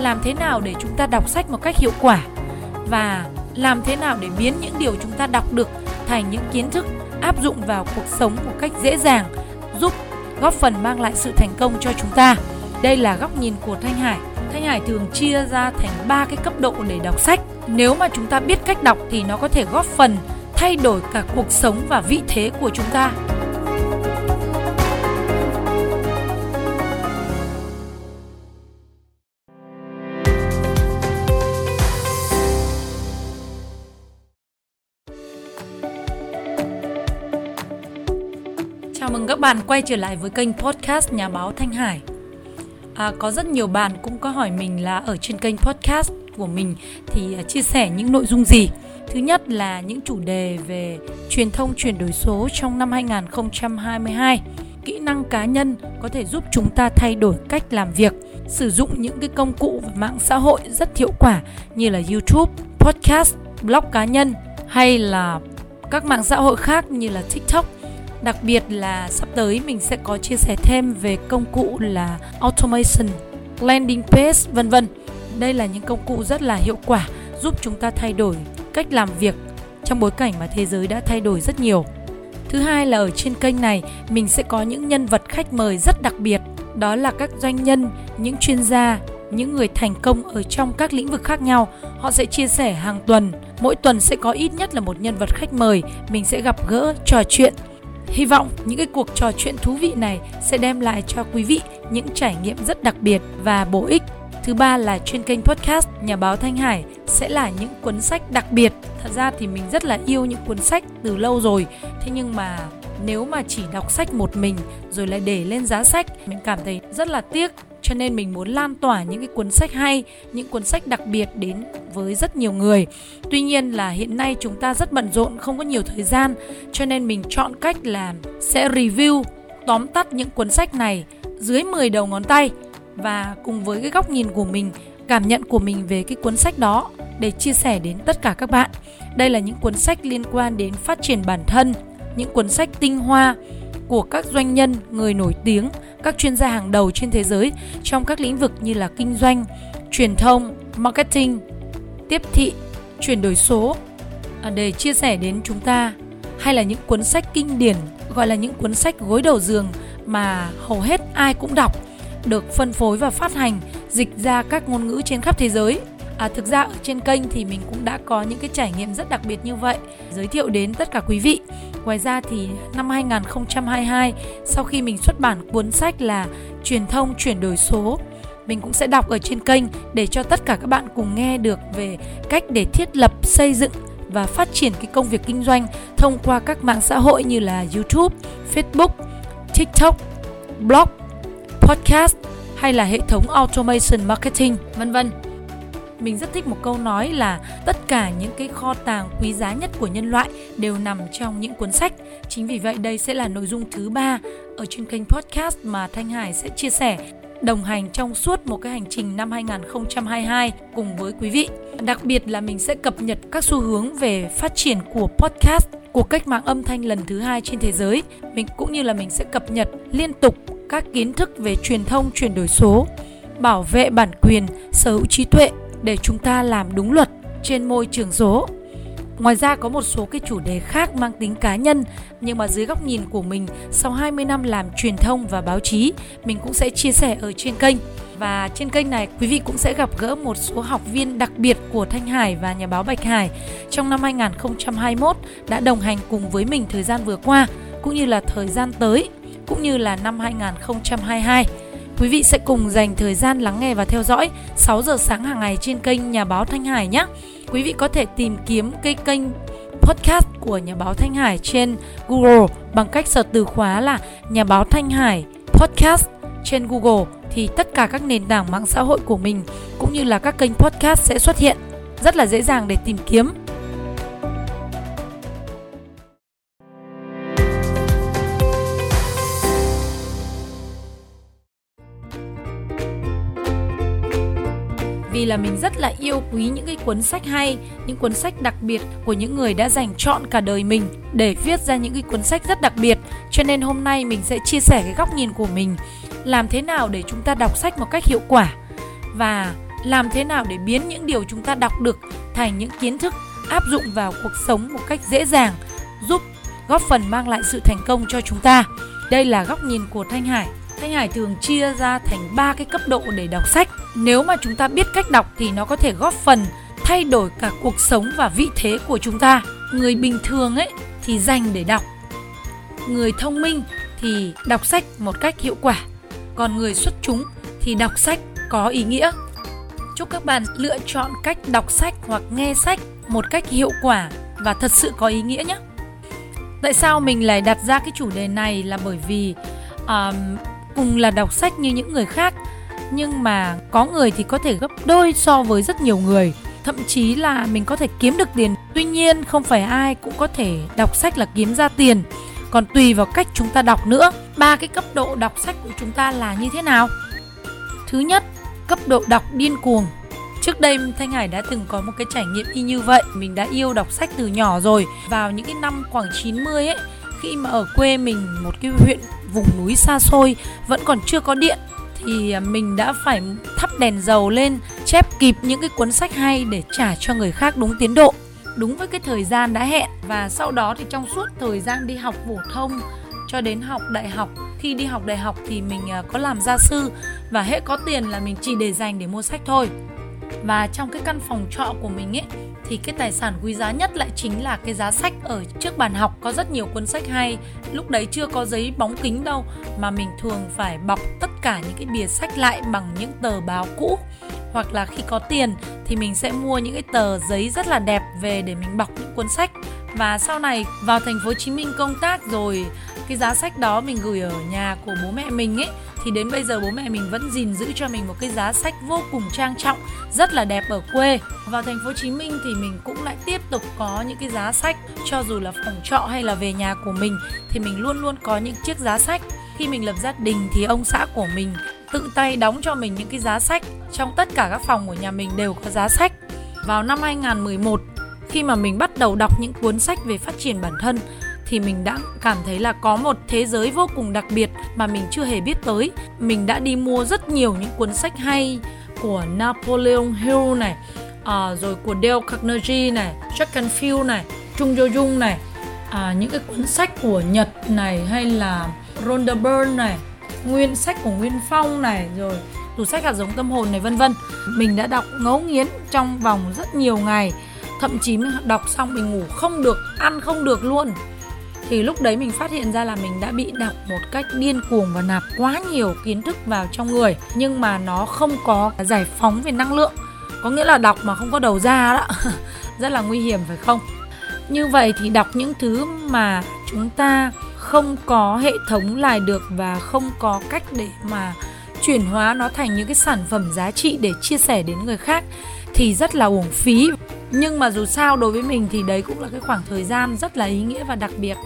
làm thế nào để chúng ta đọc sách một cách hiệu quả? Và làm thế nào để biến những điều chúng ta đọc được thành những kiến thức áp dụng vào cuộc sống một cách dễ dàng, giúp góp phần mang lại sự thành công cho chúng ta? Đây là góc nhìn của thanh hải. Thanh hải thường chia ra thành ba cái cấp độ để đọc sách. Nếu mà chúng ta biết cách đọc thì nó có thể góp phần thay đổi cả cuộc sống và vị thế của chúng ta. Chào mừng các bạn quay trở lại với kênh podcast Nhà báo Thanh Hải. À, có rất nhiều bạn cũng có hỏi mình là ở trên kênh podcast của mình thì à, chia sẻ những nội dung gì. Thứ nhất là những chủ đề về truyền thông chuyển đổi số trong năm 2022. Kỹ năng cá nhân có thể giúp chúng ta thay đổi cách làm việc, sử dụng những cái công cụ và mạng xã hội rất hiệu quả như là YouTube, podcast, blog cá nhân hay là các mạng xã hội khác như là TikTok Đặc biệt là sắp tới mình sẽ có chia sẻ thêm về công cụ là automation, landing page vân vân. Đây là những công cụ rất là hiệu quả giúp chúng ta thay đổi cách làm việc trong bối cảnh mà thế giới đã thay đổi rất nhiều. Thứ hai là ở trên kênh này mình sẽ có những nhân vật khách mời rất đặc biệt, đó là các doanh nhân, những chuyên gia, những người thành công ở trong các lĩnh vực khác nhau. Họ sẽ chia sẻ hàng tuần, mỗi tuần sẽ có ít nhất là một nhân vật khách mời, mình sẽ gặp gỡ, trò chuyện Hy vọng những cái cuộc trò chuyện thú vị này sẽ đem lại cho quý vị những trải nghiệm rất đặc biệt và bổ ích. Thứ ba là trên kênh podcast Nhà báo Thanh Hải sẽ là những cuốn sách đặc biệt. Thật ra thì mình rất là yêu những cuốn sách từ lâu rồi. Thế nhưng mà nếu mà chỉ đọc sách một mình rồi lại để lên giá sách mình cảm thấy rất là tiếc cho nên mình muốn lan tỏa những cái cuốn sách hay những cuốn sách đặc biệt đến với rất nhiều người. Tuy nhiên là hiện nay chúng ta rất bận rộn không có nhiều thời gian cho nên mình chọn cách là sẽ review tóm tắt những cuốn sách này dưới 10 đầu ngón tay và cùng với cái góc nhìn của mình cảm nhận của mình về cái cuốn sách đó để chia sẻ đến tất cả các bạn. Đây là những cuốn sách liên quan đến phát triển bản thân những cuốn sách tinh hoa của các doanh nhân, người nổi tiếng, các chuyên gia hàng đầu trên thế giới trong các lĩnh vực như là kinh doanh, truyền thông, marketing, tiếp thị, chuyển đổi số. À, để chia sẻ đến chúng ta hay là những cuốn sách kinh điển gọi là những cuốn sách gối đầu giường mà hầu hết ai cũng đọc được phân phối và phát hành dịch ra các ngôn ngữ trên khắp thế giới. À, thực ra ở trên kênh thì mình cũng đã có những cái trải nghiệm rất đặc biệt như vậy. Giới thiệu đến tất cả quý vị. Ngoài ra thì năm 2022 sau khi mình xuất bản cuốn sách là truyền thông chuyển đổi số mình cũng sẽ đọc ở trên kênh để cho tất cả các bạn cùng nghe được về cách để thiết lập xây dựng và phát triển cái công việc kinh doanh thông qua các mạng xã hội như là YouTube, Facebook, TikTok, blog, podcast hay là hệ thống automation marketing vân vân mình rất thích một câu nói là tất cả những cái kho tàng quý giá nhất của nhân loại đều nằm trong những cuốn sách. Chính vì vậy đây sẽ là nội dung thứ ba ở trên kênh podcast mà Thanh Hải sẽ chia sẻ đồng hành trong suốt một cái hành trình năm 2022 cùng với quý vị. Đặc biệt là mình sẽ cập nhật các xu hướng về phát triển của podcast của cách mạng âm thanh lần thứ hai trên thế giới. Mình cũng như là mình sẽ cập nhật liên tục các kiến thức về truyền thông chuyển đổi số, bảo vệ bản quyền, sở hữu trí tuệ để chúng ta làm đúng luật trên môi trường số. Ngoài ra có một số cái chủ đề khác mang tính cá nhân nhưng mà dưới góc nhìn của mình sau 20 năm làm truyền thông và báo chí, mình cũng sẽ chia sẻ ở trên kênh. Và trên kênh này quý vị cũng sẽ gặp gỡ một số học viên đặc biệt của Thanh Hải và nhà báo Bạch Hải trong năm 2021 đã đồng hành cùng với mình thời gian vừa qua cũng như là thời gian tới cũng như là năm 2022. Quý vị sẽ cùng dành thời gian lắng nghe và theo dõi 6 giờ sáng hàng ngày trên kênh Nhà báo Thanh Hải nhé. Quý vị có thể tìm kiếm cái kênh podcast của Nhà báo Thanh Hải trên Google bằng cách search từ khóa là Nhà báo Thanh Hải podcast trên Google thì tất cả các nền tảng mạng xã hội của mình cũng như là các kênh podcast sẽ xuất hiện rất là dễ dàng để tìm kiếm là mình rất là yêu quý những cái cuốn sách hay, những cuốn sách đặc biệt của những người đã dành chọn cả đời mình để viết ra những cái cuốn sách rất đặc biệt. Cho nên hôm nay mình sẽ chia sẻ cái góc nhìn của mình làm thế nào để chúng ta đọc sách một cách hiệu quả và làm thế nào để biến những điều chúng ta đọc được thành những kiến thức áp dụng vào cuộc sống một cách dễ dàng giúp góp phần mang lại sự thành công cho chúng ta đây là góc nhìn của thanh hải thanh hải thường chia ra thành ba cái cấp độ để đọc sách. Nếu mà chúng ta biết cách đọc thì nó có thể góp phần thay đổi cả cuộc sống và vị thế của chúng ta. Người bình thường ấy thì dành để đọc. Người thông minh thì đọc sách một cách hiệu quả. Còn người xuất chúng thì đọc sách có ý nghĩa. Chúc các bạn lựa chọn cách đọc sách hoặc nghe sách một cách hiệu quả và thật sự có ý nghĩa nhé. Tại sao mình lại đặt ra cái chủ đề này là bởi vì um, cùng là đọc sách như những người khác. Nhưng mà có người thì có thể gấp đôi so với rất nhiều người. Thậm chí là mình có thể kiếm được tiền. Tuy nhiên không phải ai cũng có thể đọc sách là kiếm ra tiền. Còn tùy vào cách chúng ta đọc nữa. Ba cái cấp độ đọc sách của chúng ta là như thế nào? Thứ nhất, cấp độ đọc điên cuồng. Trước đây Thanh Hải đã từng có một cái trải nghiệm y như vậy. Mình đã yêu đọc sách từ nhỏ rồi. Vào những cái năm khoảng 90 ấy, Khi mà ở quê mình, một cái huyện vùng núi xa xôi, Vẫn còn chưa có điện, Thì à, mình đã phải thắp đèn dầu lên, Chép kịp những cái cuốn sách hay để trả cho người khác đúng tiến độ. Đúng với cái thời gian đã hẹn, Và sau đó thì trong suốt thời gian đi học phổ thông cho đến học đại học, khi đi học đại học thì mình à, có làm gia sư, và hệ có tiền là mình chỉ để dành để mua sách thôi và trong cái căn phòng trọ của mình ấy, thì cái tài sản quý giá nhất lại chính là cái giá sách ở trước bàn học. Có rất nhiều cuốn sách hay. Lúc đấy chưa có giấy bóng kính đâu, mà mình thường phải bọc tất cả những cái bìa sách lại bằng những tờ báo cũ. Hoặc là khi có tiền, thì mình sẽ mua những cái tờ giấy rất là đẹp về để mình bọc những cuốn sách. Và sau này, vào thành phố Hồ Chí Minh công tác rồi, cái giá sách đó mình gửi ở nhà của bố mẹ mình ấy thì đến bây giờ bố mẹ mình vẫn gìn giữ cho mình một cái giá sách vô cùng trang trọng, rất là đẹp ở quê. Vào thành phố Hồ Chí Minh thì mình cũng lại tiếp tục có những cái giá sách, cho dù là phòng trọ hay là về nhà của mình, thì mình luôn luôn có những chiếc giá sách. Khi mình lập gia đình thì ông xã của mình tự tay đóng cho mình những cái giá sách. Trong tất cả các phòng của nhà mình đều có giá sách. Vào năm 2011 khi mà mình bắt đầu đọc những cuốn sách về phát triển bản thân thì mình đã cảm thấy là có một thế giới vô cùng đặc biệt mà mình chưa hề biết tới. Mình đã đi mua rất nhiều những cuốn sách hay của Napoleon Hill này, à, rồi của Dale Carnegie này, Jack Canfield này, Trung Jo Jung này, à, những cái cuốn sách của Nhật này hay là Rhonda Byrne này, nguyên sách của Nguyên Phong này, rồi tủ sách hạt giống tâm hồn này vân vân. Mình đã đọc ngấu nghiến trong vòng rất nhiều ngày thậm chí mình đọc xong mình ngủ không được ăn không được luôn thì lúc đấy mình phát hiện ra là mình đã bị đọc một cách điên cuồng và nạp quá nhiều kiến thức vào trong người. Nhưng mà nó không có giải phóng về năng lượng. Có nghĩa là đọc mà không có đầu ra đó. Rất là nguy hiểm, phải không? Như vậy thì đọc những thứ mà chúng ta không có hệ thống lại được và không có cách để mà chuyển hóa nó thành những cái sản phẩm giá trị để chia sẻ đến người khác thì rất là uổng phí. Nhưng mà dù sao, đối với mình thì đấy cũng là cái khoảng thời gian rất là ý nghĩa và đặc biệt.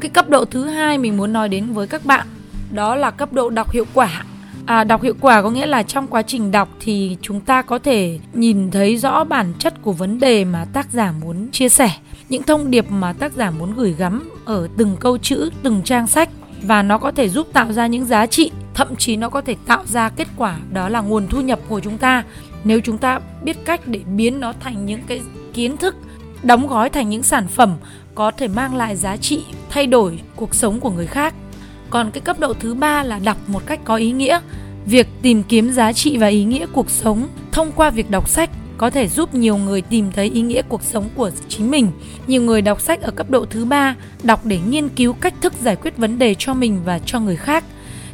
Cái cấp độ thứ hai mình muốn nói đến với các bạn đó là cấp độ đọc hiệu quả. À, đọc hiệu quả có nghĩa là trong quá trình đọc thì chúng ta có thể nhìn thấy rõ bản chất của vấn đề mà tác giả muốn chia sẻ những thông điệp mà tác giả muốn gửi gắm ở từng câu chữ từng trang sách và nó có thể giúp tạo ra những giá trị thậm chí nó có thể tạo ra kết quả đó là nguồn thu nhập của chúng ta. Nếu chúng ta biết cách để biến nó thành những cái kiến thức đóng gói thành những sản phẩm có thể mang lại giá trị, thay đổi cuộc sống của người khác còn cái cấp độ thứ ba là đọc một cách có ý nghĩa việc tìm kiếm giá trị và ý nghĩa cuộc sống thông qua việc đọc sách có thể giúp nhiều người tìm thấy ý nghĩa cuộc sống của chính mình. Nhiều người đọc sách ở cấp độ thứ ba, đọc để nghiên cứu cách thức giải quyết vấn đề cho mình và cho người khác.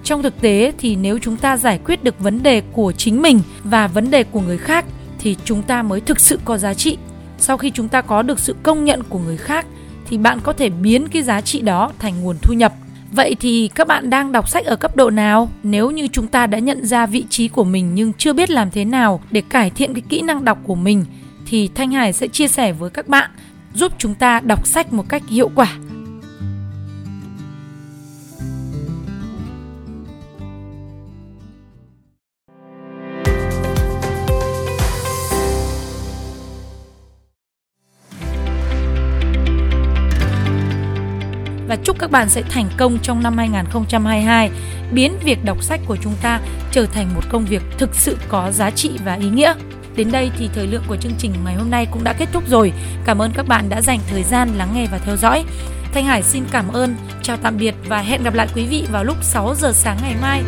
Trong thực tế thì nếu chúng ta giải quyết được vấn đề của chính mình và vấn đề của người khác thì chúng ta mới thực sự có giá trị. Sau khi chúng ta có được sự công nhận của người khác thì bạn có thể biến cái giá trị đó thành nguồn thu nhập Vậy thì các bạn đang đọc sách ở cấp độ nào? Nếu như chúng ta đã nhận ra vị trí của mình nhưng chưa biết làm thế nào để cải thiện cái kỹ năng đọc của mình, thì Thanh Hải sẽ chia sẻ với các bạn, giúp chúng ta đọc sách một cách hiệu quả và chúc các bạn sẽ thành công trong năm 2022, biến việc đọc sách của chúng ta trở thành một công việc thực sự có giá trị và ý nghĩa. Đến đây thì thời lượng của chương trình ngày hôm nay cũng đã kết thúc rồi. Cảm ơn các bạn đã dành thời gian lắng nghe và theo dõi. Thanh Hải xin cảm ơn, chào tạm biệt và hẹn gặp lại quý vị vào lúc 6 giờ sáng ngày mai.